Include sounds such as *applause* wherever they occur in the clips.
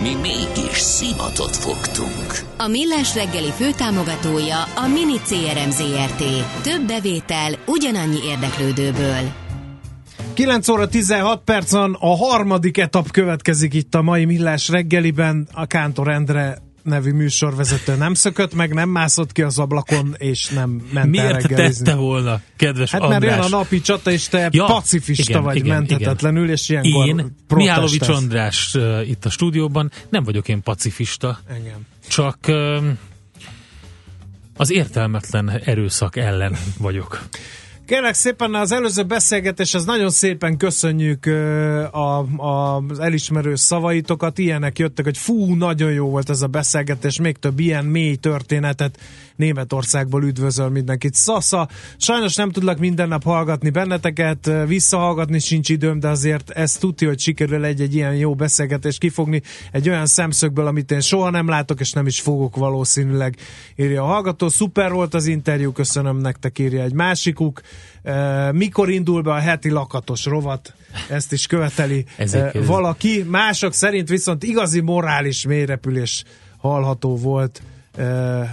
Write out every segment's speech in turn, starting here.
Mi mégis szimatot fogtunk. A Millás reggeli főtámogatója a Mini CRM Zrt. Több bevétel ugyanannyi érdeklődőből. 9 óra 16 percen a harmadik etap következik itt a mai Millás reggeliben. A Kántor Endre nevű műsorvezető nem szökött meg, nem mászott ki az ablakon, és nem ment Miért el reggelizni. tette volna, kedves Hát András? mert jön a napi csata, és te Ja, pacifista igen, vagy igen, menthetetlenül, és ilyenkor Én. Mihálovics András uh, itt a stúdióban, nem vagyok én pacifista, Engem. csak uh, az értelmetlen erőszak ellen vagyok. Kérlek szépen, az előző beszélgetés, az nagyon szépen köszönjük a, a, az elismerő szavaitokat. Ilyenek jöttek, hogy fú, nagyon jó volt ez a beszélgetés, még több ilyen mély történetet Németországból üdvözöl mindenkit. Szasza, sajnos nem tudlak minden nap hallgatni benneteket, visszahallgatni sincs időm, de azért ez tudja, hogy sikerül egy-egy ilyen jó beszélgetést kifogni egy olyan szemszögből, amit én soha nem látok, és nem is fogok valószínűleg, írja a hallgató. Szuper volt az interjú, köszönöm nektek, írja egy másikuk. Mikor indul be a heti lakatos rovat? Ezt is követeli *laughs* valaki. Mások szerint viszont igazi morális mélyrepülés hallható volt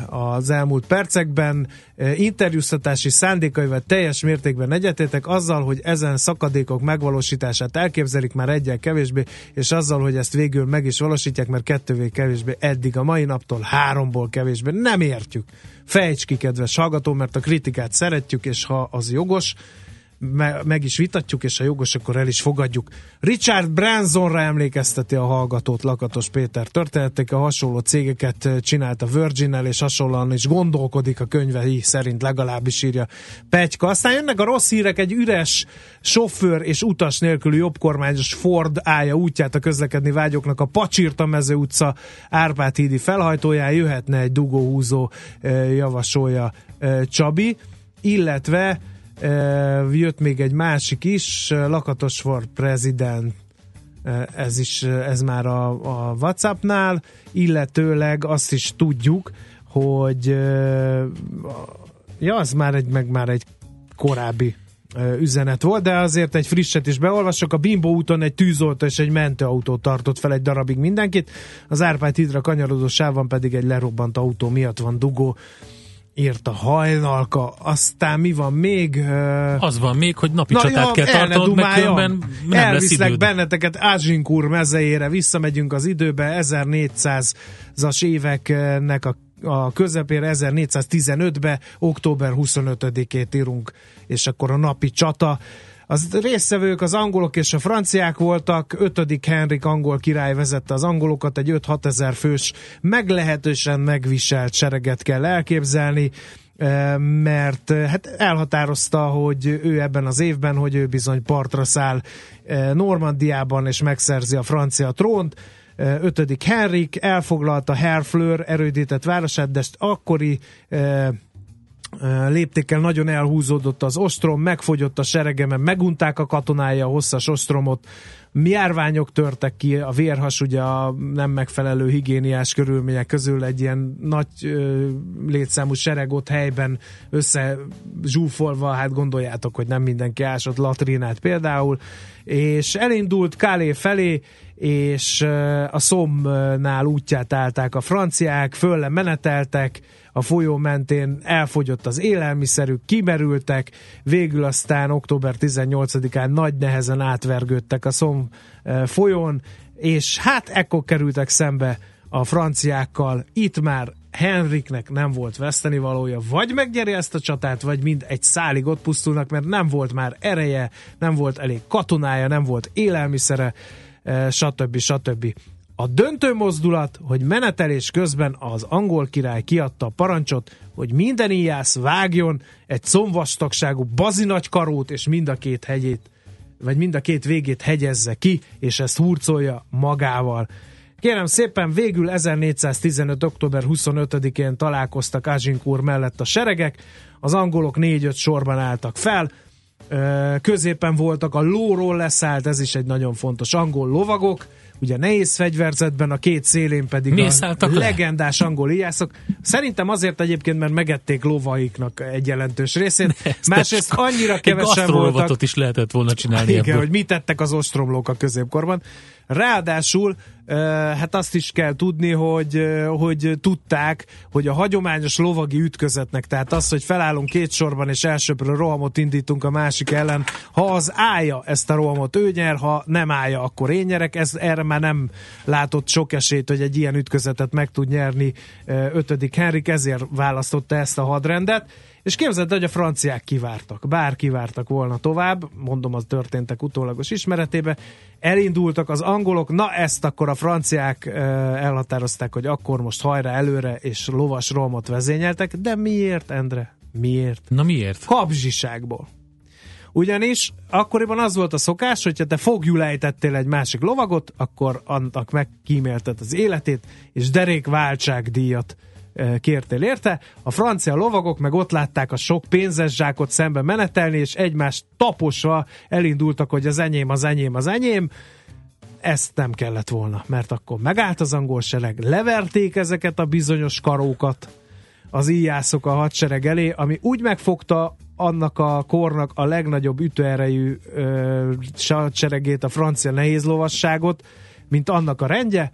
az elmúlt percekben. Uh, interjúztatási szándékaival teljes mértékben egyetétek azzal, hogy ezen szakadékok megvalósítását elképzelik már egyel kevésbé, és azzal, hogy ezt végül meg is valósítják, mert kettővé kevésbé eddig a mai naptól háromból kevésbé. Nem értjük. Fejts ki, kedves hallgató, mert a kritikát szeretjük, és ha az jogos, me- meg is vitatjuk, és ha jogos, akkor el is fogadjuk. Richard Bransonra emlékezteti a hallgatót Lakatos Péter történetek, a hasonló cégeket eh, csinált a virgin és hasonlóan is gondolkodik a könyvei szerint legalábbis írja Petyka. Aztán jönnek a rossz hírek, egy üres sofőr és utas nélküli jobbkormányos Ford állja útját a közlekedni vágyoknak a Pacsirta mező utca Árpád hídi felhajtóján, jöhetne egy dugóhúzó eh, javasolja eh, Csabi, illetve jött még egy másik is, Lakatos for President, ez is, ez már a, a Whatsappnál, illetőleg azt is tudjuk, hogy ja, az már egy, meg már egy korábbi üzenet volt, de azért egy frisset is beolvasok. A Bimbo úton egy tűzoltó és egy mentőautó tartott fel egy darabig mindenkit, az Árpád hídra kanyarodó sávban pedig egy lerobbant autó miatt van dugó írt a hajnalka, aztán mi van még? Uh, Az van még, hogy napi csatát kell el ne tartanod, dumáljam. különben nem lesz Elviszlek időd. benneteket Ázsinkúr mezejére, visszamegyünk az időbe, 1400-as éveknek a a közepére 1415-be, október 25-ét írunk, és akkor a napi csata. Az résztvevők az angolok és a franciák voltak, 5. Henrik angol király vezette az angolokat, egy 5-6 ezer fős meglehetősen megviselt sereget kell elképzelni, eh, mert eh, hát elhatározta, hogy ő ebben az évben, hogy ő bizony partra száll eh, Normandiában és megszerzi a francia trónt. 5. Henrik elfoglalta Herfleur erődített városát, de akkori léptékkel nagyon elhúzódott az ostrom, megfogyott a seregemen, megunták a katonája a hosszas ostromot, járványok törtek ki, a vérhas ugye a nem megfelelő higiéniás körülmények közül egy ilyen nagy ö, létszámú sereg ott helyben össze zsúfolva, hát gondoljátok, hogy nem mindenki ásott latrinát például, és elindult Kálé felé, és ö, a Szomnál útját állták a franciák, fölle meneteltek, a folyó mentén elfogyott az élelmiszerük, kimerültek, végül aztán október 18-án nagy nehezen átvergődtek a Szom eh, folyón, és hát ekkor kerültek szembe a franciákkal, itt már Henriknek nem volt veszteni valója, vagy megnyeri ezt a csatát, vagy mind egy szálig ott pusztulnak, mert nem volt már ereje, nem volt elég katonája, nem volt élelmiszere, eh, stb. stb. A döntő mozdulat, hogy menetelés közben az angol király kiadta a parancsot, hogy minden íjász vágjon egy szomvastagságú bazinagy karót, és mind a két hegyét, vagy mind a két végét hegyezze ki, és ezt hurcolja magával. Kérem szépen, végül 1415. október 25-én találkoztak Agincourt mellett a seregek, az angolok 4-5 sorban álltak fel, középen voltak a lóról leszállt, ez is egy nagyon fontos angol lovagok, ugye nehéz fegyverzetben, a két szélén pedig Mi a legendás le? angol ijászok. Szerintem azért egyébként, mert megették lovaiknak egy jelentős részét. *laughs* Másrészt annyira kevesen voltak. is lehetett volna csinálni Igen, ebből. hogy mit tettek az ostromlók a középkorban. Ráadásul hát azt is kell tudni, hogy, hogy tudták, hogy a hagyományos lovagi ütközetnek, tehát az, hogy felállunk két sorban és elsőbről rohamot indítunk a másik ellen, ha az állja ezt a rohamot, ő nyer, ha nem állja, akkor én nyerek. Ez erre már nem látott sok esélyt, hogy egy ilyen ütközetet meg tud nyerni ötödik Henrik, ezért választotta ezt a hadrendet és képzeld, hogy a franciák kivártak, bár kivártak volna tovább, mondom, az történtek utólagos ismeretébe, elindultak az angolok, na ezt akkor a franciák elhatározták, hogy akkor most hajrá előre, és lovas romot vezényeltek, de miért, Endre? Miért? Na miért? Kapzsiságból. Ugyanis akkoriban az volt a szokás, hogyha te fogjulejtettél egy másik lovagot, akkor annak megkímélted az életét, és derék váltságdíjat kértél érte. A francia lovagok meg ott látták a sok pénzes zsákot szembe menetelni, és egymást taposva elindultak, hogy az enyém, az enyém, az enyém. Ezt nem kellett volna, mert akkor megállt az angol sereg, leverték ezeket a bizonyos karókat, az íjászok a hadsereg elé, ami úgy megfogta annak a kornak a legnagyobb ütőerejű hadseregét, a francia nehézlovasságot, mint annak a rendje,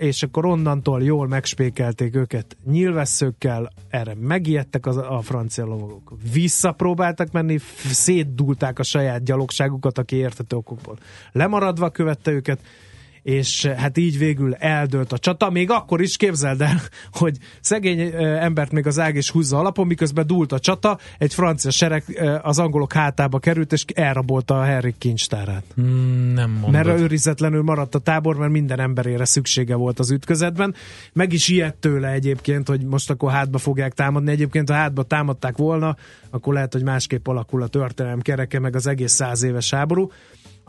és akkor onnantól jól megspékelték őket nyilvesszőkkel, erre megijedtek az, a francia lovagok. Visszapróbáltak menni, szétdulták a saját gyalogságukat, aki értető okokból. Lemaradva követte őket, és eh, hát így végül eldőlt a csata. Még akkor is képzeld el, *laughs* hogy szegény eh, embert még az ág is húzza alapon, miközben dúlt a csata, egy francia sereg eh, az angolok hátába került, és elrabolta a Henrik kincstárát. Mm, nem mondod. Mert őrizetlenül maradt a tábor, mert minden emberére szüksége volt az ütközetben. Meg is ilyet tőle egyébként, hogy most akkor hátba fogják támadni. Egyébként, ha hátba támadták volna, akkor lehet, hogy másképp alakul a történelem kereke, meg az egész száz éves háború.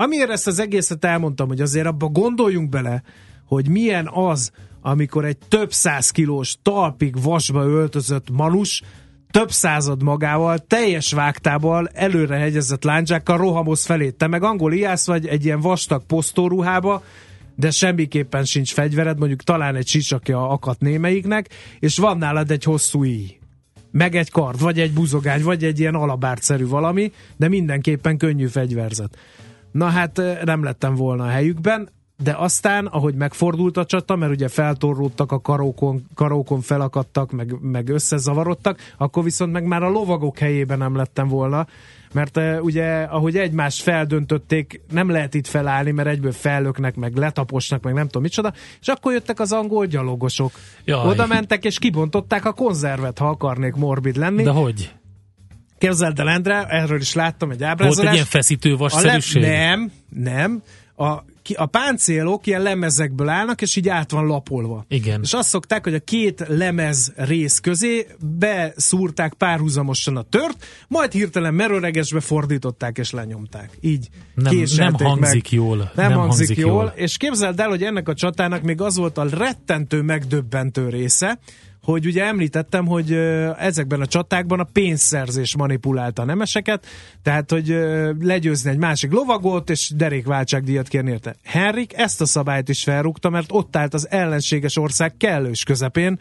Amiért ezt az egészet elmondtam, hogy azért abba gondoljunk bele, hogy milyen az, amikor egy több száz kilós talpig vasba öltözött manus több század magával, teljes vágtával, előre hegyezett láncsákkal rohamoz felé. Te meg angol iász vagy egy ilyen vastag posztóruhába, de semmiképpen sincs fegyvered, mondjuk talán egy sisakja akadt némelyiknek, és van nálad egy hosszú íj. Meg egy kard, vagy egy buzogány, vagy egy ilyen alabártszerű valami, de mindenképpen könnyű fegyverzet. Na hát nem lettem volna a helyükben, de aztán, ahogy megfordult a csata, mert ugye feltorródtak a karókon, karókon felakadtak, meg, meg összezavarodtak, akkor viszont meg már a lovagok helyében nem lettem volna, mert uh, ugye, ahogy egymást feldöntötték, nem lehet itt felállni, mert egyből fellöknek, meg letaposnak, meg nem tudom micsoda, és akkor jöttek az angol gyalogosok. Jaj. Oda mentek, és kibontották a konzervet, ha akarnék morbid lenni. De hogy? Képzeld el, Endre, erről is láttam egy ábrázolást. Volt egy ilyen feszítő vasszerűség? Le- nem, nem. A, a páncélok ilyen lemezekből állnak, és így át van lapolva. Igen. És azt szokták, hogy a két lemez rész közé beszúrták párhuzamosan a tört, majd hirtelen merőregesbe fordították és lenyomták. Így nem, nem hangzik meg. jól. Nem, nem hangzik, hangzik jól. jól. És képzeld el, hogy ennek a csatának még az volt a rettentő megdöbbentő része, hogy ugye említettem, hogy ezekben a csatákban a pénzszerzés manipulálta a nemeseket, tehát, hogy legyőzni egy másik lovagot, és derékváltságdíjat kérni érte. Henrik ezt a szabályt is felrúgta, mert ott állt az ellenséges ország kellős közepén,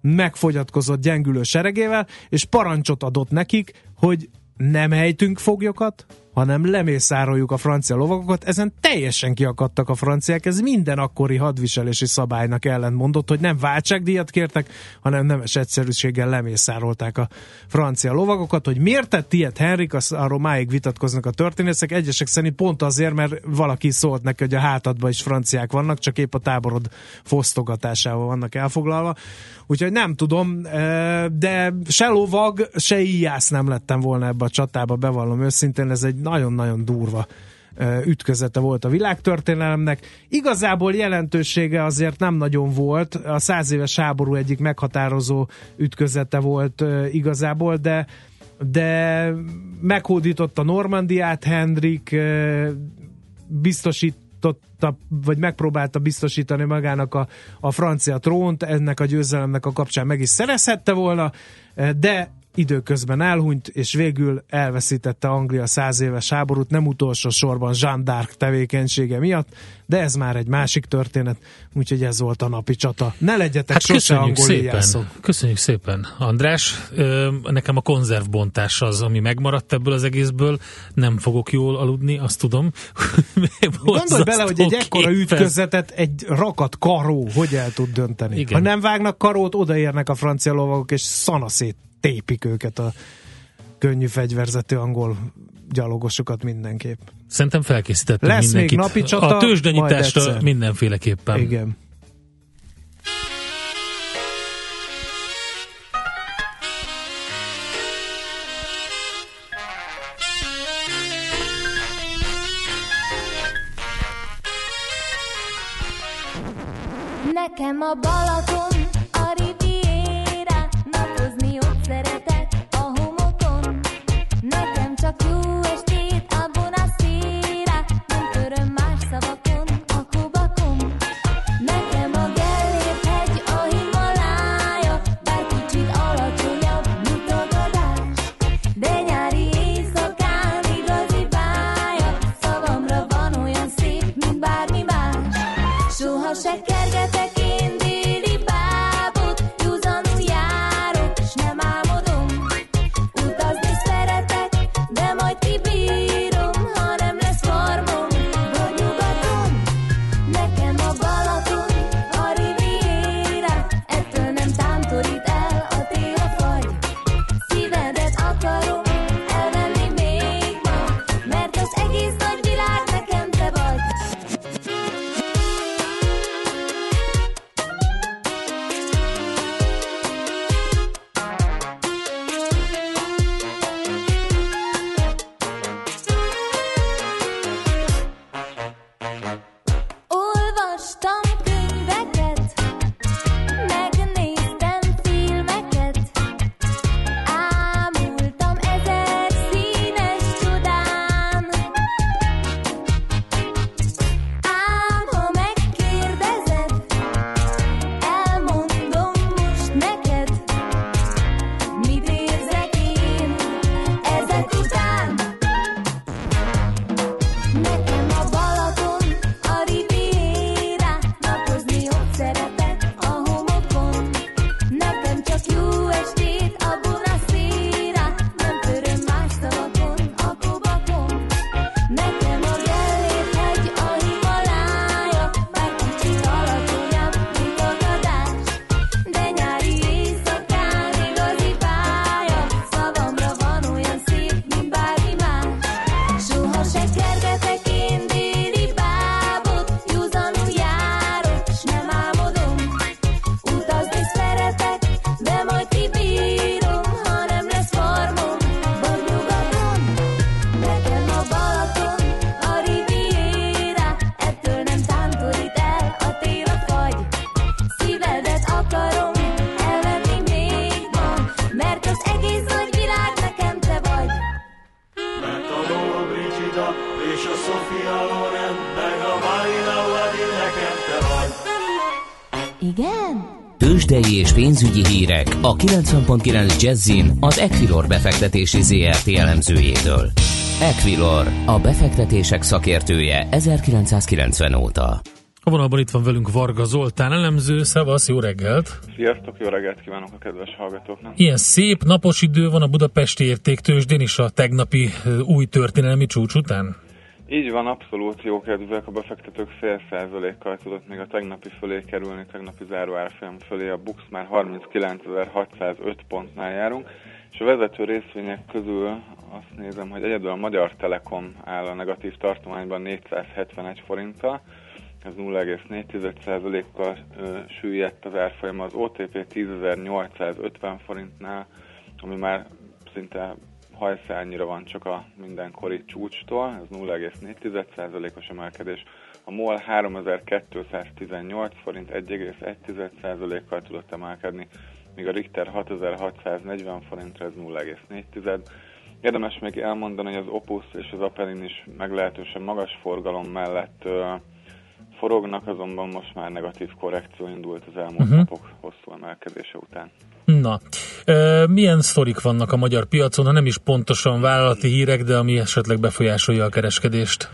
megfogyatkozott gyengülő seregével, és parancsot adott nekik, hogy nem helytünk foglyokat, hanem lemészároljuk a francia lovagokat, ezen teljesen kiakadtak a franciák, ez minden akkori hadviselési szabálynak ellentmondott, hogy nem váltságdíjat kértek, hanem nemes egyszerűséggel lemészárolták a francia lovagokat, hogy miért tett ilyet Henrik, az, arról máig vitatkoznak a történészek, egyesek szerint pont azért, mert valaki szólt neki, hogy a hátadban is franciák vannak, csak épp a táborod fosztogatásával vannak elfoglalva, úgyhogy nem tudom, de se lovag, se íjász nem lettem volna ebbe a csatába, bevallom őszintén, ez egy nagyon-nagyon durva ütközete volt a világtörténelemnek. Igazából jelentősége azért nem nagyon volt. A száz éves háború egyik meghatározó ütközete volt igazából, de de meghódította Normandiát Hendrik, biztosít biztosította, vagy megpróbálta biztosítani magának a, a francia trónt, ennek a győzelemnek a kapcsán meg is szerezhette volna, de időközben elhunyt, és végül elveszítette Anglia száz éves háborút, nem utolsó sorban Jean d'Arc tevékenysége miatt, de ez már egy másik történet, úgyhogy ez volt a napi csata. Ne legyetek hát sose angol szépen, Köszönjük szépen, András. Nekem a konzervbontás az, ami megmaradt ebből az egészből, nem fogok jól aludni, azt tudom. *laughs* Gondolj bele, hogy egy ekkora ütközetet egy rakat karó hogy el tud dönteni. Igen. Ha nem vágnak karót, odaérnek a francia lovagok, és szanaszét tépik őket a könnyű fegyverzető angol gyalogosokat mindenképp. Szerintem felkészítettünk Lesz mindenkit. még napi csata, A tőzsdenyításra mindenféleképpen. Igen. Nekem a Balaton 90.9 Jazzin az Equilor befektetési ZRT elemzőjétől. Equilor, a befektetések szakértője 1990 óta. A vonalban itt van velünk Varga Zoltán elemző. Szevasz, jó reggelt! Sziasztok, jó reggelt kívánok a kedves hallgatóknak! Ilyen szép napos idő van a Budapesti értéktősdén is a tegnapi új történelmi csúcs után? Így van, abszolút jó kedvűek a befektetők fél százalékkal tudott még a tegnapi fölé kerülni, tegnapi záróárfolyam fölé, a Bux már 39.605 pontnál járunk, és a vezető részvények közül azt nézem, hogy egyedül a Magyar Telekom áll a negatív tartományban 471 forinttal, ez 0,4%-kal süllyedt az árfolyam, az OTP 10.850 forintnál, ami már szinte hajszárnyira van csak a mindenkori csúcstól, ez 0,4%-os emelkedés. A MOL 3218 forint 1,1%-kal tudott emelkedni, míg a Richter 6640 forintra ez 0,4. Érdemes még elmondani, hogy az Opus és az Apelin is meglehetősen magas forgalom mellett forognak, azonban most már negatív korrekció indult az elmúlt uh-huh. napok hosszú emelkedése után. Na, e, milyen sztorik vannak a magyar piacon, ha nem is pontosan vállalati hírek, de ami esetleg befolyásolja a kereskedést?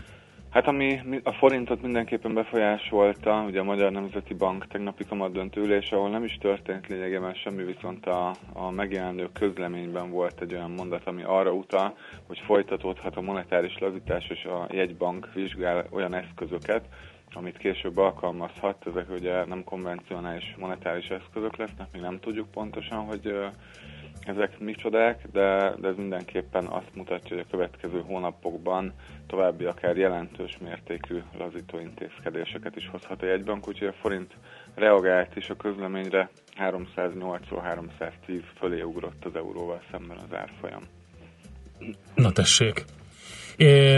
Hát ami a forintot mindenképpen befolyásolta, ugye a Magyar Nemzeti Bank tegnapi kamatdöntő ahol nem is történt lényegében semmi, viszont a, a megjelenő közleményben volt egy olyan mondat, ami arra utal, hogy folytatódhat a monetáris lazítás, és a jegybank vizsgál olyan eszközöket, amit később alkalmazhat, ezek ugye nem konvencionális monetáris eszközök lesznek, még nem tudjuk pontosan, hogy ezek micsodák, de, de ez mindenképpen azt mutatja, hogy a következő hónapokban további akár jelentős mértékű lazító intézkedéseket is hozhat a jegybank, úgyhogy a forint reagált is a közleményre 308-310 fölé ugrott az euróval szemben az árfolyam. Na tessék!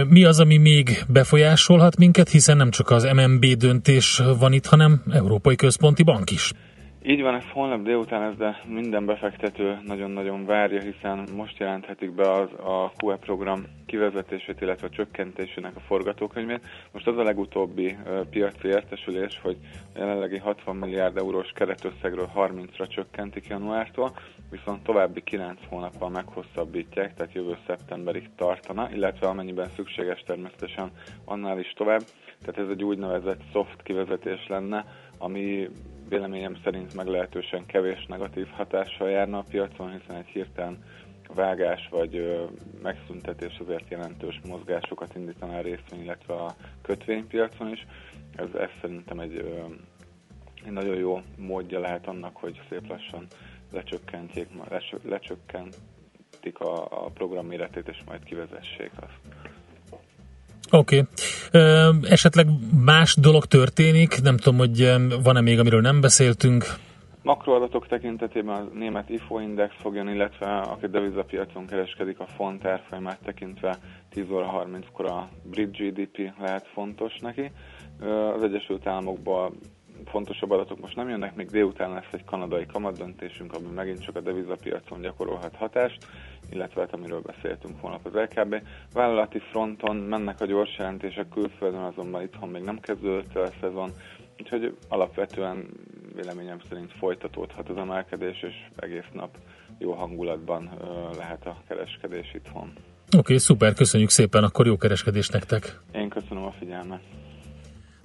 Mi az, ami még befolyásolhat minket, hiszen nem csak az MNB döntés van itt, hanem Európai Központi Bank is. Így van, ez holnap délután ez, de minden befektető nagyon-nagyon várja, hiszen most jelenthetik be az, a QE program kivezetését, illetve a csökkentésének a forgatókönyvét. Most az a legutóbbi uh, piaci értesülés, hogy a jelenlegi 60 milliárd eurós keretösszegről 30-ra csökkentik januártól, viszont további 9 hónappal meghosszabbítják, tehát jövő szeptemberig tartana, illetve amennyiben szükséges természetesen annál is tovább. Tehát ez egy úgynevezett soft kivezetés lenne, ami véleményem szerint meglehetősen kevés negatív hatással járna a piacon, hiszen egy hirtelen vágás vagy megszüntetés azért jelentős mozgásokat indítaná a részvény, illetve a kötvénypiacon is. Ez, ez szerintem egy, egy nagyon jó módja lehet annak, hogy szép lassan lecsökkentjék, lecsökkentik a, a program méretét, és majd kivezessék azt. Oké. Okay. Esetleg más dolog történik? Nem tudom, hogy van-e még, amiről nem beszéltünk? Makroadatok tekintetében a német IFO index fogjon, illetve aki devizapiacon kereskedik a font árfolyamát tekintve 10 óra 30-kor a brit GDP lehet fontos neki. Az Egyesült Államokban fontosabb adatok most nem jönnek, még délután lesz egy kanadai kamatdöntésünk, ami megint csak a devizapiacon gyakorolhat hatást, illetve hát amiről beszéltünk holnap az LKB. Vállalati fronton mennek a gyors jelentések külföldön, azonban itthon még nem kezdődött el a szezon, úgyhogy alapvetően véleményem szerint folytatódhat az emelkedés, és egész nap jó hangulatban lehet a kereskedés itthon. Oké, okay, szuper, köszönjük szépen, akkor jó kereskedés nektek! Én köszönöm a figyelmet!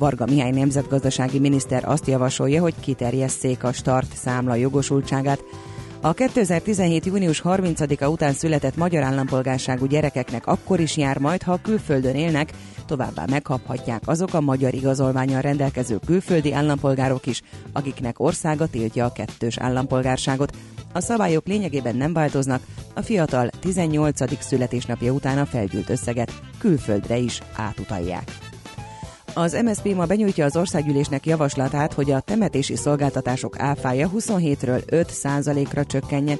Varga Mihály nemzetgazdasági miniszter azt javasolja, hogy kiterjesszék a start számla jogosultságát. A 2017. június 30-a után született magyar állampolgárságú gyerekeknek akkor is jár majd, ha külföldön élnek, továbbá megkaphatják azok a magyar igazolványal rendelkező külföldi állampolgárok is, akiknek országa tiltja a kettős állampolgárságot. A szabályok lényegében nem változnak, a fiatal 18. születésnapja után a felgyűlt összeget külföldre is átutalják. Az MSZP ma benyújtja az országgyűlésnek javaslatát, hogy a temetési szolgáltatások áfája 27-ről 5 ra csökkenjen.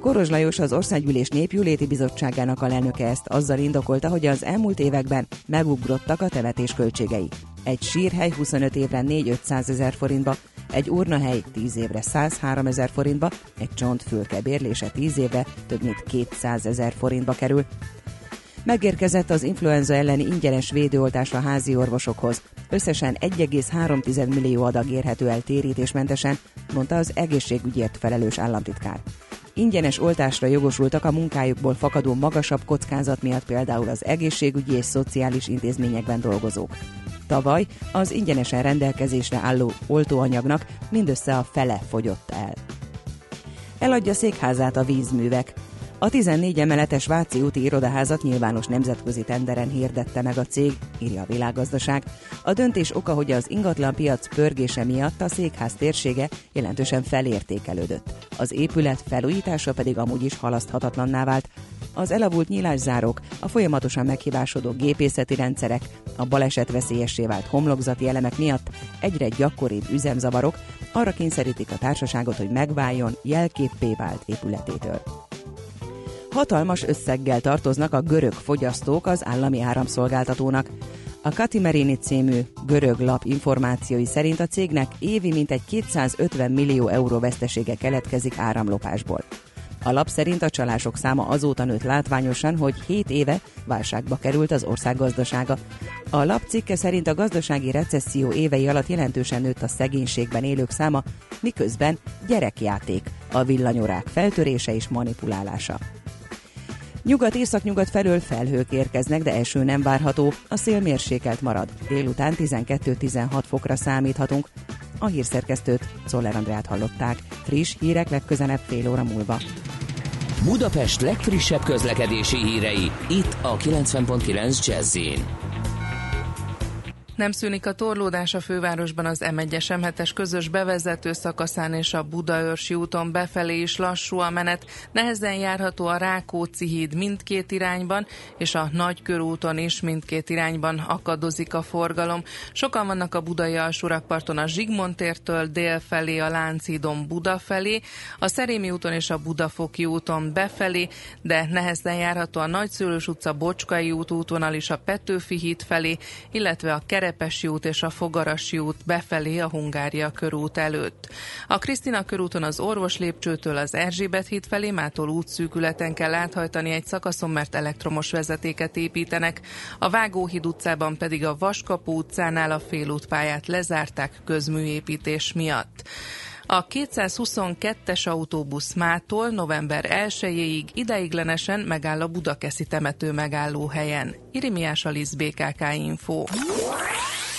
Koros Lajos az Országgyűlés Népjúléti Bizottságának a lelnöke ezt azzal indokolta, hogy az elmúlt években megugrottak a temetés költségei. Egy sírhely 25 évre 4-500 ezer forintba, egy urnahely 10 évre 103 ezer forintba, egy csontfülke bérlése 10 évre több mint 200 ezer forintba kerül. Megérkezett az influenza elleni ingyenes védőoltás a házi orvosokhoz. Összesen 1,3 millió adag érhető el térítésmentesen, mondta az egészségügyért felelős államtitkár. Ingyenes oltásra jogosultak a munkájukból fakadó magasabb kockázat miatt például az egészségügyi és szociális intézményekben dolgozók. Tavaly az ingyenesen rendelkezésre álló oltóanyagnak mindössze a fele fogyott el. Eladja székházát a vízművek. A 14 emeletes Váci úti irodaházat nyilvános nemzetközi tenderen hirdette meg a cég, írja a világgazdaság. A döntés oka, hogy az ingatlanpiac pörgése miatt a székház térsége jelentősen felértékelődött. Az épület felújítása pedig amúgy is halaszthatatlanná vált. Az elavult nyílászárók, a folyamatosan meghibásodó gépészeti rendszerek, a baleset veszélyessé vált homlokzati elemek miatt egyre gyakoribb üzemzavarok arra kényszerítik a társaságot, hogy megváljon jelképpé vált épületétől. Hatalmas összeggel tartoznak a görög fogyasztók az állami áramszolgáltatónak. A Katimerini című görög lap információi szerint a cégnek évi mintegy 250 millió euró vesztesége keletkezik áramlopásból. A lap szerint a csalások száma azóta nőtt látványosan, hogy 7 éve válságba került az ország gazdasága. A lap cikke szerint a gazdasági recesszió évei alatt jelentősen nőtt a szegénységben élők száma, miközben gyerekjáték, a villanyórák feltörése és manipulálása. Nyugat-északnyugat felől felhők érkeznek, de eső nem várható, a szél mérsékelt marad. Délután 12-16 fokra számíthatunk. A hírszerkesztőt, Szoller Andrát hallották. Friss hírek legközelebb fél óra múlva. Budapest legfrissebb közlekedési hírei, itt a 90.9 jazz nem szűnik a torlódás a fővárosban az M1-es M7-es közös bevezető szakaszán és a Budaörsi úton befelé is lassú a menet. Nehezen járható a Rákóczi híd mindkét irányban, és a Nagykörúton is mindkét irányban akadozik a forgalom. Sokan vannak a budai alsórakparton a Zsigmond tértől dél felé, a Lánchídon Buda felé, a Szerémi úton és a Budafoki úton befelé, de nehezen járható a Nagyszülős utca, Bocskai út útvonal is a Petőfi híd felé, illetve a Kere Kerepesi út és a Fogarasi út befelé a Hungária körút előtt. A Krisztina körúton az Orvos lépcsőtől az Erzsébet híd felé mától útszűkületen kell áthajtani egy szakaszon, mert elektromos vezetéket építenek. A Vágóhíd utcában pedig a Vaskapu utcánál a félútpályát lezárták közműépítés miatt. A 222-es autóbusz mától november 1-ig ideiglenesen megáll a Budakeszi temető megállóhelyen. Irimiás Alisz BKK Info.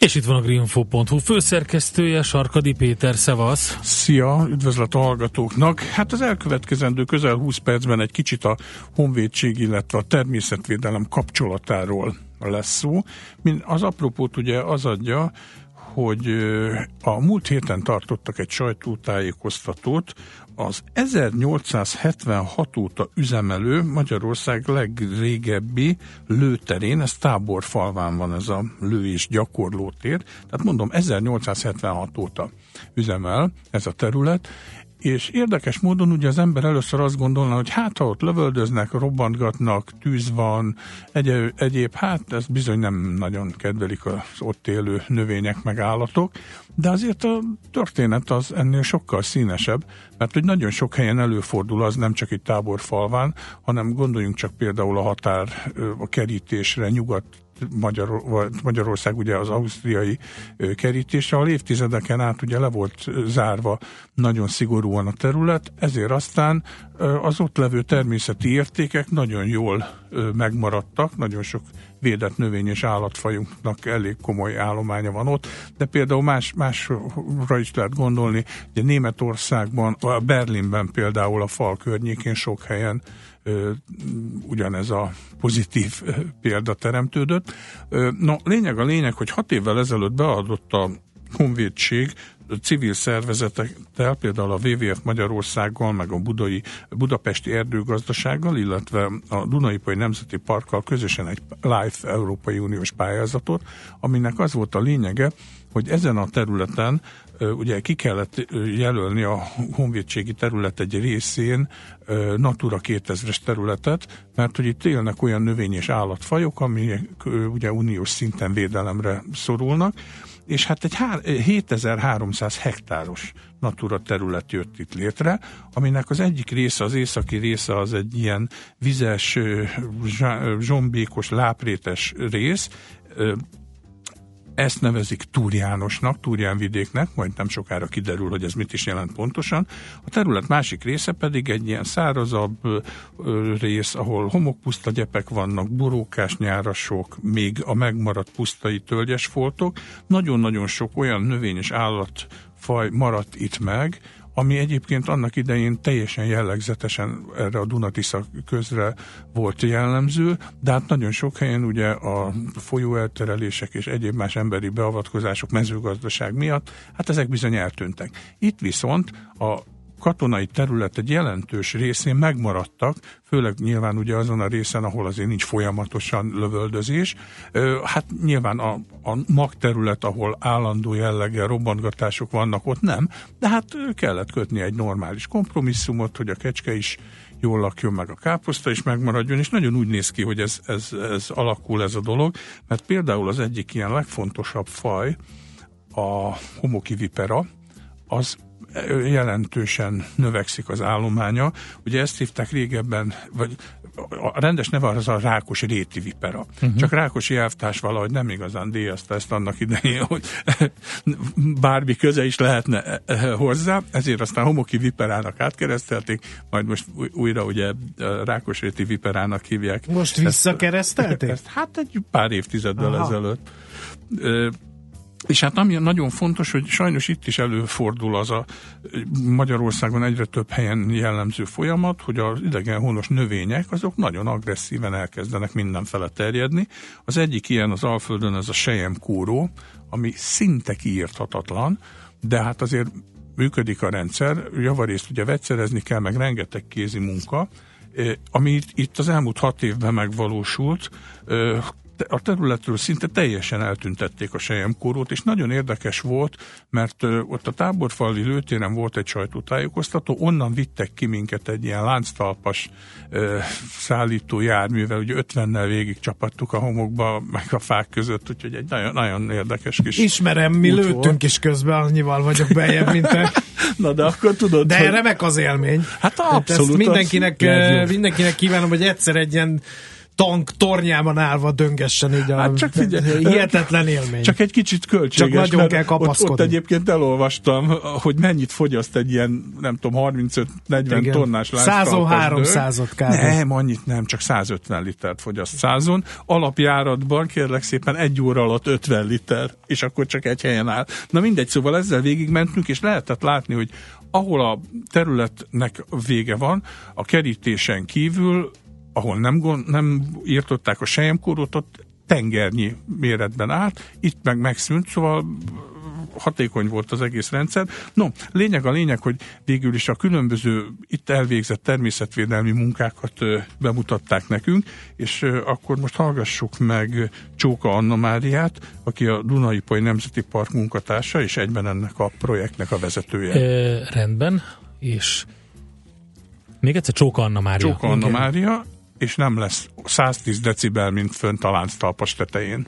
És itt van a greenfo.hu főszerkesztője, Sarkadi Péter, szevasz! Szia, üdvözlet a hallgatóknak! Hát az elkövetkezendő közel 20 percben egy kicsit a honvédség, illetve a természetvédelem kapcsolatáról lesz szó. Az apropót ugye az adja, hogy a múlt héten tartottak egy sajtótájékoztatót az 1876 óta üzemelő Magyarország legrégebbi lőterén, ez táborfalván van ez a lő és gyakorlótér, tehát mondom 1876 óta üzemel ez a terület, és érdekes módon ugye az ember először azt gondolna, hogy hát ha ott lövöldöznek, robbantgatnak, tűz van, egy- egyéb, hát ez bizony nem nagyon kedvelik az ott élő növények meg állatok, de azért a történet az ennél sokkal színesebb, mert hogy nagyon sok helyen előfordul az, nem csak itt táborfalván, hanem gondoljunk csak például a határ a kerítésre, nyugat Magyar, Magyarország ugye az ausztriai kerítése, ahol évtizedeken át ugye le volt zárva nagyon szigorúan a terület, ezért aztán az ott levő természeti értékek nagyon jól megmaradtak, nagyon sok védett növény és állatfajunknak elég komoly állománya van ott, de például más, másra is lehet gondolni, ugye Németországban, Berlinben például a fal környékén sok helyen ugyanez a pozitív példa teremtődött. No, lényeg a lényeg, hogy hat évvel ezelőtt beadott a honvédség civil szervezetekkel, például a WWF Magyarországgal, meg a Budai, Budapesti Erdőgazdasággal, illetve a Dunaipai Nemzeti Parkkal közösen egy LIFE Európai Uniós pályázatot, aminek az volt a lényege, hogy ezen a területen ugye ki kellett jelölni a honvédségi terület egy részén Natura 2000-es területet, mert hogy itt élnek olyan növény és állatfajok, amik ugye uniós szinten védelemre szorulnak, és hát egy 7300 hektáros Natura terület jött itt létre, aminek az egyik része, az északi része az egy ilyen vizes, zsombékos, láprétes rész, ezt nevezik Túrjánosnak, Túrjánvidéknek, majd nem sokára kiderül, hogy ez mit is jelent pontosan. A terület másik része pedig egy ilyen szárazabb rész, ahol homokpuszta gyepek vannak, borókás nyárasok, még a megmaradt pusztai tölgyes foltok. Nagyon-nagyon sok olyan növény és állatfaj maradt itt meg, ami egyébként annak idején teljesen jellegzetesen erre a Dunatisza közre volt jellemző, de hát nagyon sok helyen ugye a folyóelterelések és egyéb más emberi beavatkozások mezőgazdaság miatt, hát ezek bizony eltűntek. Itt viszont a katonai terület egy jelentős részén megmaradtak, főleg nyilván ugye azon a részen, ahol azért nincs folyamatosan lövöldözés. Hát nyilván a, a magterület, ahol állandó jelleggel robbantgatások vannak, ott nem, de hát kellett kötni egy normális kompromisszumot, hogy a kecske is jól lakjon, meg a káposzta is megmaradjon, és nagyon úgy néz ki, hogy ez, ez, ez alakul ez a dolog, mert például az egyik ilyen legfontosabb faj, a homokivipera, az jelentősen növekszik az állománya. Ugye ezt hívták régebben, vagy a rendes neve az a rákos réti vipera. Uh-huh. Csak Rákosi elvtárs valahogy nem igazán díjazta ezt annak idején, hogy *laughs* bármi köze is lehetne hozzá, ezért aztán homoki viperának átkeresztelték, majd most újra ugye Rákos réti viperának hívják. Most visszakeresztelték? Ezt, hát egy pár évtizeddel Aha. ezelőtt. És hát ami nagyon fontos, hogy sajnos itt is előfordul az a Magyarországon egyre több helyen jellemző folyamat, hogy az idegen honos növények azok nagyon agresszíven elkezdenek mindenfele terjedni. Az egyik ilyen az Alföldön ez a sejem kúró, ami szinte kiírthatatlan, de hát azért működik a rendszer, javarészt ugye vegyszerezni kell, meg rengeteg kézi munka, ami itt az elmúlt hat évben megvalósult, a területről szinte teljesen eltüntették a sejemkórót, és nagyon érdekes volt, mert ott a táborfali lőtéren volt egy sajtótájékoztató, onnan vittek ki minket egy ilyen lánctalpas ö, szállító járművel, ugye 50-nel végig csapattuk a homokba, meg a fák között, úgyhogy egy nagyon, nagyon érdekes kis Ismerem, mi lőttünk volt. is közben, annyival vagyok bejebb, mint te. *laughs* Na de akkor tudod, De hogy... remek az élmény. Hát abszolút. Ezt mindenkinek, mindenkinek kívánom, hogy egyszer egy ilyen tank tornyában állva döngessen így a hát csak figyelj, hihetetlen élmény. Csak egy kicsit költséges. Csak nagyon kell kapaszkodni. Ott, ott egyébként elolvastam, hogy mennyit fogyaszt egy ilyen, nem tudom, 35-40 tonnás Százon 300 kb. Nem, annyit nem, csak 150 litert fogyaszt százon. Alapjáratban kérlek szépen egy óra alatt 50 liter, és akkor csak egy helyen áll. Na mindegy, szóval ezzel végigmentünk, és lehetett látni, hogy ahol a területnek vége van, a kerítésen kívül ahol nem, nem írtották a sejemkódot, ott tengernyi méretben állt, itt meg megszűnt, szóval hatékony volt az egész rendszer. No, lényeg a lényeg, hogy végül is a különböző itt elvégzett természetvédelmi munkákat bemutatták nekünk, és akkor most hallgassuk meg Csóka Anna Máriát, aki a Dunai Poly Nemzeti Park munkatársa, és egyben ennek a projektnek a vezetője. E, rendben, és még egyszer Csóka Anna Mária. Csóka Anna Mária, és nem lesz 110 decibel, mint fönt a lánctalpas tetején.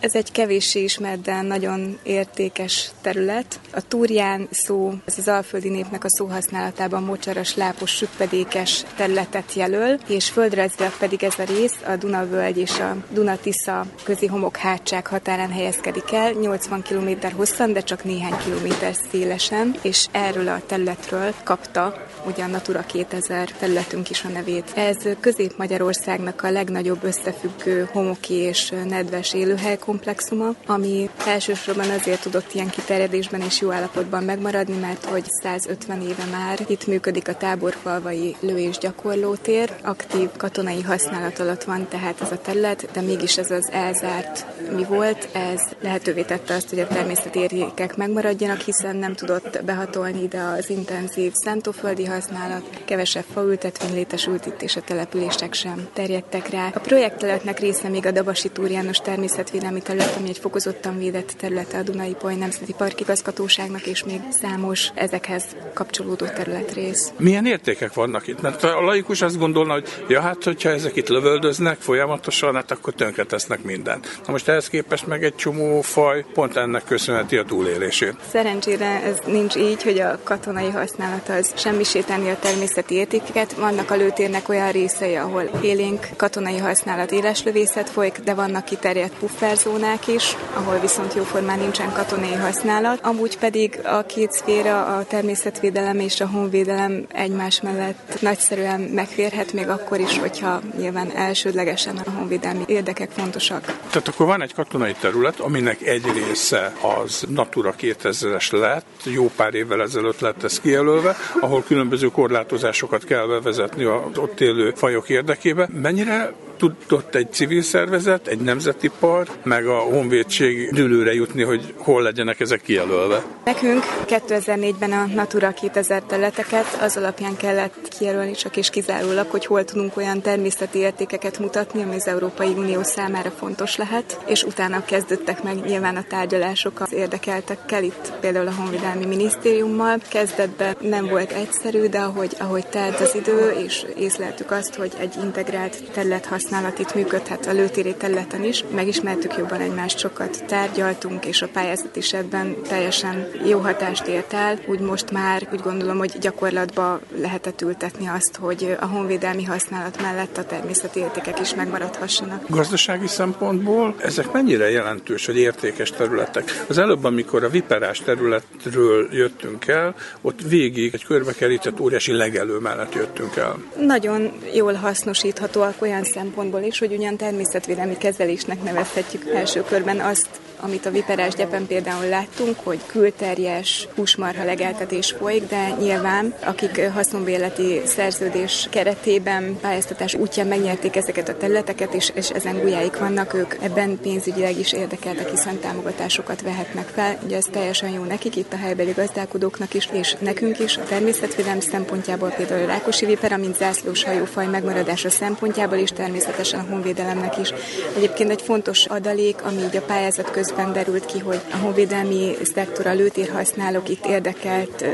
Ez egy kevéssé ismert, de nagyon értékes terület. A túrján szó, ez az alföldi népnek a szóhasználatában mocsaras, lápos, süppedékes területet jelöl, és földrajzilag pedig ez a rész a Dunavölgy és a Dunatisza közi homok hátság határán helyezkedik el, 80 km hosszan, de csak néhány kilométer szélesen, és erről a területről kapta ugyan Natura 2000 területünk is a nevét. Ez Közép-Magyarországnak a legnagyobb összefüggő homoki és nedves élőhely komplexuma, ami elsősorban azért tudott ilyen kiterjedésben és jó állapotban megmaradni, mert hogy 150 éve már itt működik a táborfalvai lő- és gyakorlótér, aktív katonai használat alatt van tehát ez a terület, de mégis ez az elzárt mi volt, ez lehetővé tette azt, hogy a természeti értékek megmaradjanak, hiszen nem tudott behatolni ide az intenzív szántóföldi használat, kevesebb faültetvény létesült itt, és a települések sem terjedtek rá. A projektterületnek része még a Dabasi Túr János természetvédelmi terület, ami egy fokozottan védett területe a Dunai Poly Nemzeti Park igazgatóságnak, és még számos ezekhez kapcsolódó területrész. Milyen értékek vannak itt? Mert a laikus azt gondolna, hogy ja, hát, hogyha ezek itt lövöldöznek folyamatosan, hát akkor tönkretesznek mindent. Na most ehhez képest meg egy csomó faj pont ennek köszönheti a túlélését. Szerencsére ez nincs így, hogy a katonai használat az semmisíteni a természeti értékeket. Vannak a lőtérnek olyan részei, ahol élénk katonai használat éleslövészet folyik, de vannak kiterjedt pufferzónák is, ahol viszont jóformán nincsen katonai használat. Amúgy pedig a két szféra, a természetvédelem és a honvédelem egymás mellett nagyszerűen megférhet, még akkor is, hogyha nyilván elsődlegesen a honvédelmi érdekek fontosak. Tehát akkor van egy katonai terület, aminek egy része az Natura 2000-es lett, jó pár évvel ezelőtt lett ez kijelölve, ahol különböző korlátozásokat kell bevezetni az ott élő fajok érdekében. Mennyire tudott egy civil szervezet, egy nemzeti park, meg a honvédség dőlőre jutni, hogy hol legyenek ezek kijelölve? Nekünk 2004-ben a Natura 2000 területeket az alapján kellett kijelölni csak és kizárólag, hogy hol tudunk olyan természeti értékeket mutatni, ami az Európai Unió számára fontos lehet, és utána kezdődtek meg nyilván a tárgyalások az érdekeltekkel, itt például a Honvédelmi Minisztériummal. Kezdetben nem volt egyszerű, de ahogy, ahogy telt az idő, és észleltük azt, hogy egy integrált terület használat itt működhet a lőtéri területen is, megismertük jobban egymást, sokat tárgyaltunk, és a pályázat is ebben teljesen jó hatást ért el. Úgy most már úgy gondolom, hogy gyakorlatba lehetett ültetni azt, hogy a honvédelmi használat mellett a természeti értékek is megmaradhassanak. Gazdasági szempontból ezek mennyire jelentős, hogy értékes területek? Az előbb, amikor a viperás területről jöttünk el, ott végig egy körbekerített óriási legelő mellett jöttünk el. Nagyon jól hasznosíthatóak olyan szempontból is, hogy ugyan természetvédelmi kezelésnek nevezhetjük első körben azt, amit a viperás gyepen például láttunk, hogy külterjes húsmarha legeltetés folyik, de nyilván akik haszonbéleti szerződés keretében pályáztatás útján megnyerték ezeket a területeket, és, és ezen gulyáik vannak, ők ebben pénzügyileg is érdekeltek, hiszen támogatásokat vehetnek fel. Ugye ez teljesen jó nekik, itt a helybeli gazdálkodóknak is, és nekünk is. A természetvédelem szempontjából például a Rákosi vipera, mint zászlós hajófaj megmaradása szempontjából is, természetesen a honvédelemnek is. Egyébként egy fontos adalék, ami így a pályázat közben derült ki, hogy a honvédelmi szektor a lőtér használók itt érdekelt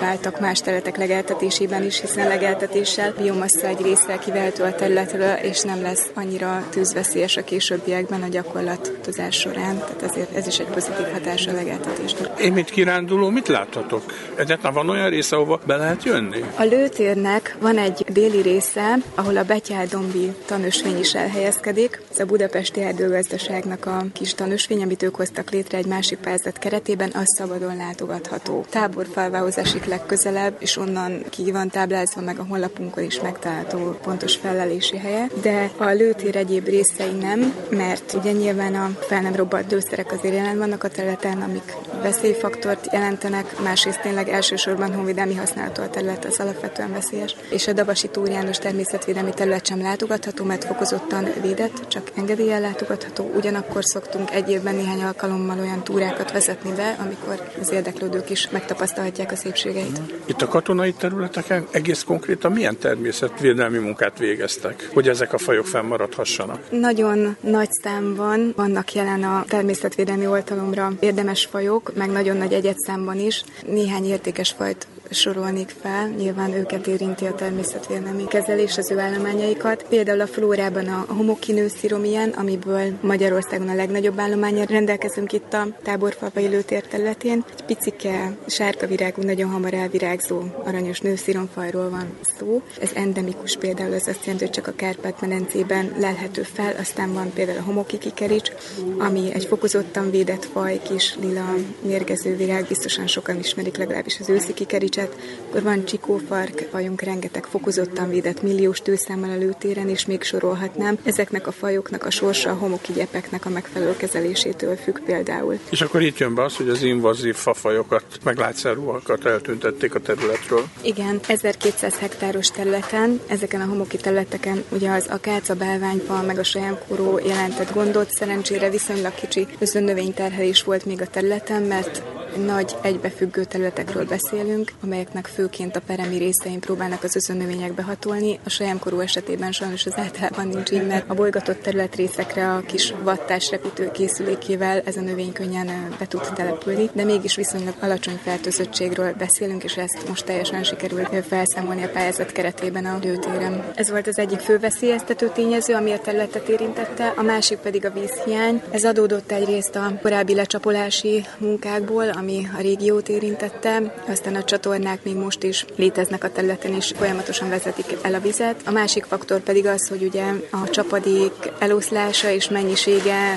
váltak más területek legeltetésében is, hiszen legeltetéssel biomassa egy része kivehető a területről, és nem lesz annyira tűzveszélyes a későbbiekben a gyakorlatozás során. Tehát ezért ez is egy pozitív hatás a legeltetésnek. Én, mint kiránduló, mit láthatok? Egyáltalán van olyan része, ahova be lehet jönni? A lőtérnek van egy déli része, ahol a Betyárdombi tanösvény is elhelyezkedik. Ez a budapesti erdőgazdaságnak a kis tanösvény, amit ők hoztak létre egy másik pályázat keretében, az szabadon látogatható. Táborfalvához esik legközelebb, és onnan ki van táblázva, meg a honlapunkon is megtalálható pontos felelési helye. De a lőtér egyéb részei nem, mert ugye nyilván a fel nem robbant lőszerek azért jelen vannak a területen, amik veszélyfaktort jelentenek, másrészt tényleg elsősorban honvédelmi használatú a terület az alapvetően veszélyes. És a Dabasi Túr János természetvédelmi terület sem látogatható, mert fokozottan védett, csak engedéllyel látogatható. Ugyanakkor szoktunk egy évben néhány alkalommal olyan túrákat vezetni be, amikor az érdeklődők is megtapasztalhatják a szépségeit. Itt a katonai területeken egész konkrétan milyen természetvédelmi munkát végeztek, hogy ezek a fajok fennmaradhassanak? Nagyon nagy számban vannak jelen a természetvédelmi oltalomra érdemes fajok, meg nagyon nagy egyetszámban is. Néhány értékes fajt sorolnék fel, nyilván őket érinti a természetvédelmi kezelés, az ő állományaikat. Például a flórában a homokinőszirom ilyen, amiből Magyarországon a legnagyobb állományra rendelkezünk itt a táborfalvai lőtér területén. Egy picike, sárga virágú, nagyon hamar elvirágzó aranyos nősziromfajról van szó. Ez endemikus például, az azt jelenti, hogy csak a Kárpát-medencében lelhető fel, aztán van például a homokikikerics, ami egy fokozottan védett faj, kis lila mérgező virág, biztosan sokan ismerik legalábbis az őszi kikericset. Akkor van csikófark, fajunk rengeteg fokozottan védett milliós tőszámmal a lőtéren, és még sorolhatnám. Ezeknek a fajoknak a sorsa a homokigyepeknek a megfelelő kezelésétől függ például. És akkor itt jön be az, hogy az invazív fafajokat, meg látszerúakat eltüntették a területről. Igen, 1200 hektáros területen, ezeken a homoki területeken ugye az akáca, bálványfa, meg a sajánkóró jelentett gondot, szerencsére viszonylag kicsi özönnövényterhelés volt még a területen, mert nagy egybefüggő területekről beszélünk, amelyeknek főként a peremi részein próbálnak az özönnövények behatolni. A sajámkorú esetében sajnos az általában nincs így, mert a bolygatott területrészekre a kis vattás repítő készülékével ez a növény könnyen be tud települni, de mégis viszonylag alacsony fertőzöttségről beszélünk, és ezt most teljesen sikerült felszámolni a pályázat keretében a lőtéren. Ez volt az egyik fő veszélyeztető tényező, ami a területet érintette, a másik pedig a vízhiány. Ez adódott egyrészt a korábbi lecsapolási munkákból, ami a régiót érintette, aztán a csatornák még most is léteznek a területen, és folyamatosan vezetik el a vizet. A másik faktor pedig az, hogy ugye a csapadék eloszlása és mennyisége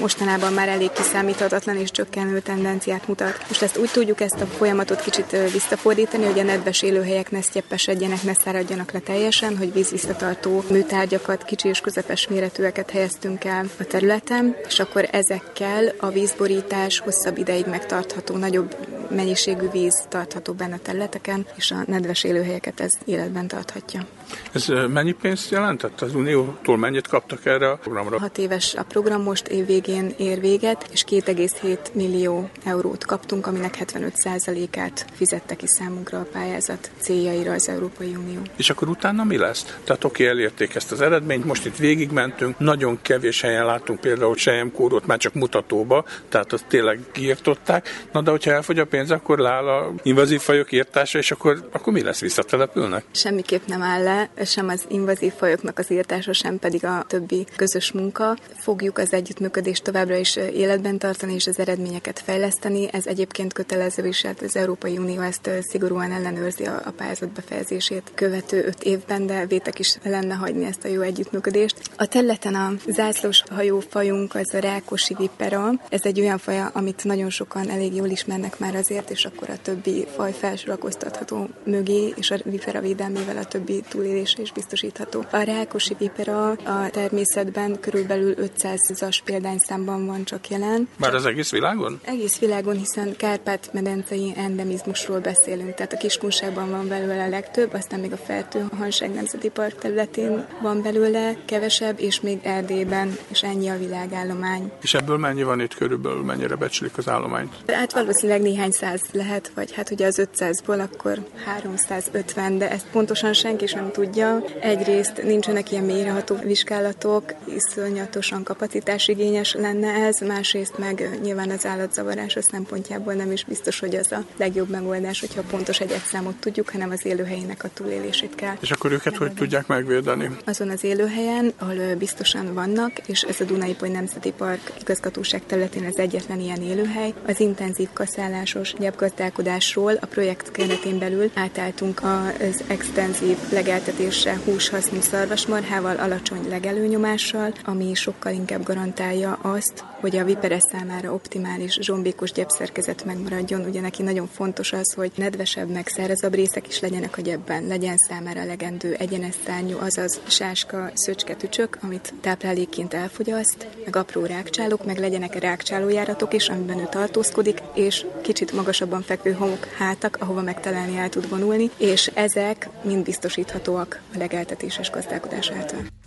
mostanában már elég kiszámíthatatlan és csökkenő tendenciát mutat. Most ezt úgy tudjuk ezt a folyamatot kicsit visszafordítani, hogy a nedves élőhelyek ne sztyepesedjenek, ne száradjanak le teljesen, hogy vízvisszatartó műtárgyakat, kicsi és közepes méretűeket helyeztünk el a területen, és akkor ezekkel a vízborítás hosszabb ideig megtartható tartható, nagyobb mennyiségű víz tartható benne a területeken, és a nedves élőhelyeket ez életben tarthatja. Ez mennyi pénzt jelentett? Az Uniótól mennyit kaptak erre a programra? Hat éves a program most év végén ér véget, és 2,7 millió eurót kaptunk, aminek 75%-át fizette ki számunkra a pályázat céljaira az Európai Unió. És akkor utána mi lesz? Tehát oké, elérték ezt az eredményt, most itt végigmentünk, nagyon kevés helyen látunk például kódot már csak mutatóba, tehát azt tényleg kiirtották. Na de hogyha elfogy a pénz, akkor leáll a invazív fajok írtása, és akkor, akkor mi lesz? Visszatelepülnek? Semmiképp nem áll le sem az invazív fajoknak az írtása, sem pedig a többi közös munka. Fogjuk az együttműködést továbbra is életben tartani és az eredményeket fejleszteni. Ez egyébként kötelező is, hát az Európai Unió ezt szigorúan ellenőrzi a, a pályázat befejezését követő öt évben, de vétek is lenne hagyni ezt a jó együttműködést. A területen a zászlós hajófajunk az a rákosi vipera. Ez egy olyan faja, amit nagyon sokan elég jól ismernek már az ezért, és akkor a többi faj felsorakoztatható mögé, és a vipera védelmével a többi túlélése is biztosítható. A rákosi vipera a természetben körülbelül 500-as példányszámban van csak jelen. Már az egész világon? Egész világon, hiszen Kárpát-medencei endemizmusról beszélünk, tehát a kiskunságban van belőle a legtöbb, aztán még a Fertőhanság Nemzeti Park területén van belőle kevesebb, és még Erdélyben, és ennyi a világállomány. És ebből mennyi van itt körülbelül, mennyire becslik az állományt? Hát valószínűleg néhány száz lehet, vagy hát ugye az 500-ból akkor 350, de ezt pontosan senki sem tudja. Egyrészt nincsenek ilyen mélyreható vizsgálatok, iszonyatosan kapacitásigényes lenne ez, másrészt meg nyilván az állatzavarás a szempontjából nem is biztos, hogy az a legjobb megoldás, hogyha pontos egyetszámot tudjuk, hanem az élőhelyének a túlélését kell. És akkor őket hogy tudják megvédeni? Azon az élőhelyen, ahol biztosan vannak, és ez a Dunai Poly Nemzeti Park igazgatóság területén az egyetlen ilyen élőhely, az intenzív kaszálásos gyepgazdálkodásról a projekt keretén belül átálltunk az extenzív legeltetésre húshasznú szarvasmarhával, alacsony legelőnyomással, ami sokkal inkább garantálja azt, hogy a viperes számára optimális zsombékos gyepszerkezet megmaradjon. Ugye neki nagyon fontos az, hogy nedvesebb, meg szárazabb részek is legyenek a gyepben, legyen számára legendő egyenes szárnyú, azaz sáska, szöcske, tücsök, amit táplálékként elfogyaszt, meg apró rákcsálók, meg legyenek rákcsálójáratok is, amiben ő tartózkodik, és kicsit magasabban fekvő homok hátak, ahova megtalálni el tud vonulni, és ezek mind biztosíthatóak a legeltetéses gazdálkodás által.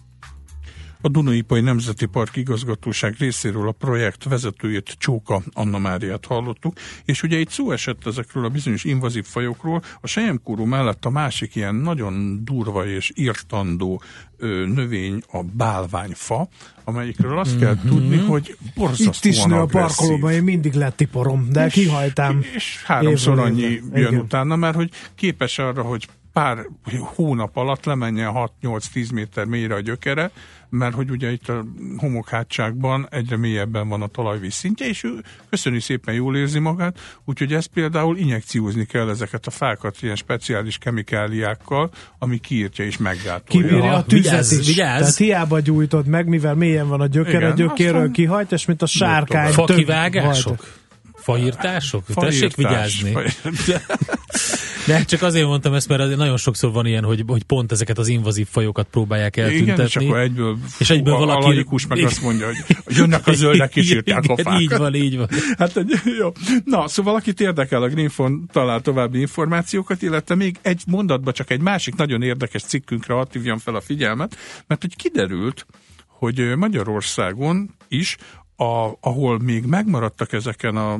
A Dunaipai Nemzeti Park igazgatóság részéről a projekt vezetőjét Csóka Anna Máriát hallottuk, és ugye itt szó esett ezekről a bizonyos invazív fajokról, a sejemkúrú mellett a másik ilyen nagyon durva és írtandó növény a bálványfa, amelyikről azt kell mm-hmm. tudni, hogy borzasztóan Itt is nő a parkolóban, én mindig letiporom, de és, kihajtám. És háromszor annyi jön Igen. utána, mert hogy képes arra, hogy pár hónap alatt lemenjen 6-8-10 méter mélyre a gyökere, mert hogy ugye itt a homokhátságban egyre mélyebben van a talajvíz szintje, és ő köszöni szépen jól érzi magát, úgyhogy ezt például injekciózni kell ezeket a fákat ilyen speciális kemikáliákkal, ami kiírtja és meggátolja. Kibírja a tüzet vigyázz, is. Vigyázz. Tehát hiába gyújtod meg, mivel mélyen van a gyökere, Igen, gyökéről kihajt, és mint a sárkány. Fakivágások? Faírtások? Faírtás, Tessék vigyázni. De *laughs* csak azért mondtam ezt, mert nagyon sokszor van ilyen, hogy, hogy pont ezeket az invazív fajokat próbálják eltüntetni. Igen, és akkor egyből, és egyből valaki... A meg azt mondja, hogy jönnek a zöldek és írtják a fákat. Így van, így van. Hát, jó. Na, szóval akit érdekel a Greenfon talál további információkat, illetve még egy mondatba csak egy másik nagyon érdekes cikkünkre hadd fel a figyelmet, mert hogy kiderült, hogy Magyarországon is a, ahol még megmaradtak ezeken a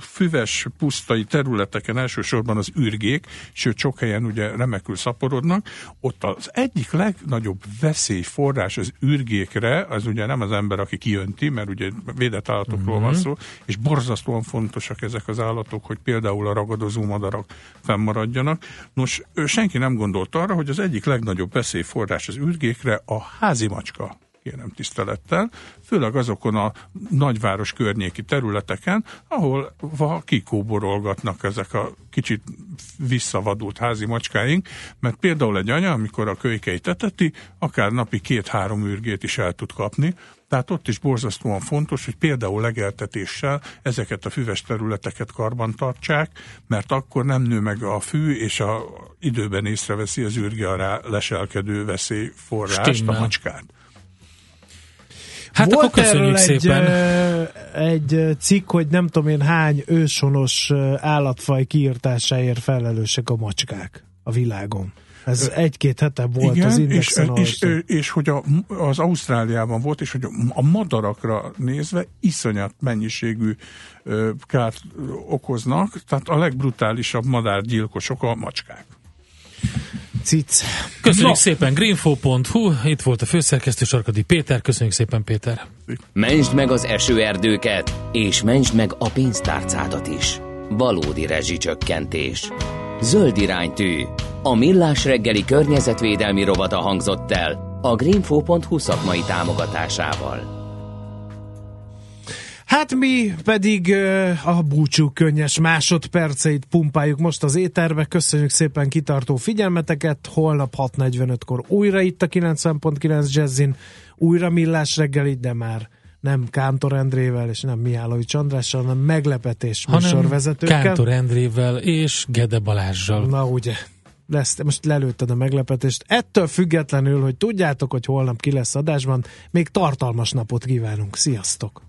füves, pusztai területeken, elsősorban az ürgék, sőt sok helyen ugye remekül szaporodnak, ott az egyik legnagyobb veszélyforrás az ürgékre, az ugye nem az ember, aki kijönti, mert ugye védett állatokról mm-hmm. van szó, és borzasztóan fontosak ezek az állatok, hogy például a ragadozó madarak fennmaradjanak. Nos, senki nem gondolt arra, hogy az egyik legnagyobb veszélyforrás az ürgékre a házi macska kérem tisztelettel, főleg azokon a nagyváros környéki területeken, ahol kikóborolgatnak ezek a kicsit visszavadult házi macskáink, mert például egy anya, amikor a kölykeit teteti, akár napi két-három űrgét is el tud kapni, tehát ott is borzasztóan fontos, hogy például legeltetéssel ezeket a füves területeket karban tartsák, mert akkor nem nő meg a fű, és a időben észreveszi az űrge a leselkedő veszélyforrást, Stimmel. a macskát. Hát Volt akkor köszönjük egy, szépen. egy cikk, hogy nem tudom én hány ősonos állatfaj kiirtásáért felelősek a macskák a világon. Ez egy-két hete volt Igen, az indexen. És, és, és hogy a, az Ausztráliában volt, és hogy a madarakra nézve iszonyat mennyiségű kárt okoznak, tehát a legbrutálisabb madárgyilkosok a macskák. Cic. Köszönjük no. szépen, greenfo.hu, itt volt a főszerkesztő Sarkadi Péter, köszönjük szépen Péter. Mentsd meg az esőerdőket, és mentsd meg a pénztárcádat is. Valódi rezsicsökkentés. Zöld iránytű. A millás reggeli környezetvédelmi rovata hangzott el a greenfo.hu szakmai támogatásával. Hát mi pedig a búcsú könnyes másodperceit pumpáljuk most az éterbe. Köszönjük szépen kitartó figyelmeteket. Holnap 6.45-kor újra itt a 90.9 Jazzin, újra millás reggeli, de már nem Kántor Endrével és nem Mihálovics Andrással, hanem meglepetés műsorvezetőkkel. Kántor Endrével és Gede Balázsjal. Na ugye, lesz, most lelőtted a meglepetést. Ettől függetlenül, hogy tudjátok, hogy holnap ki lesz adásban, még tartalmas napot kívánunk. Sziasztok!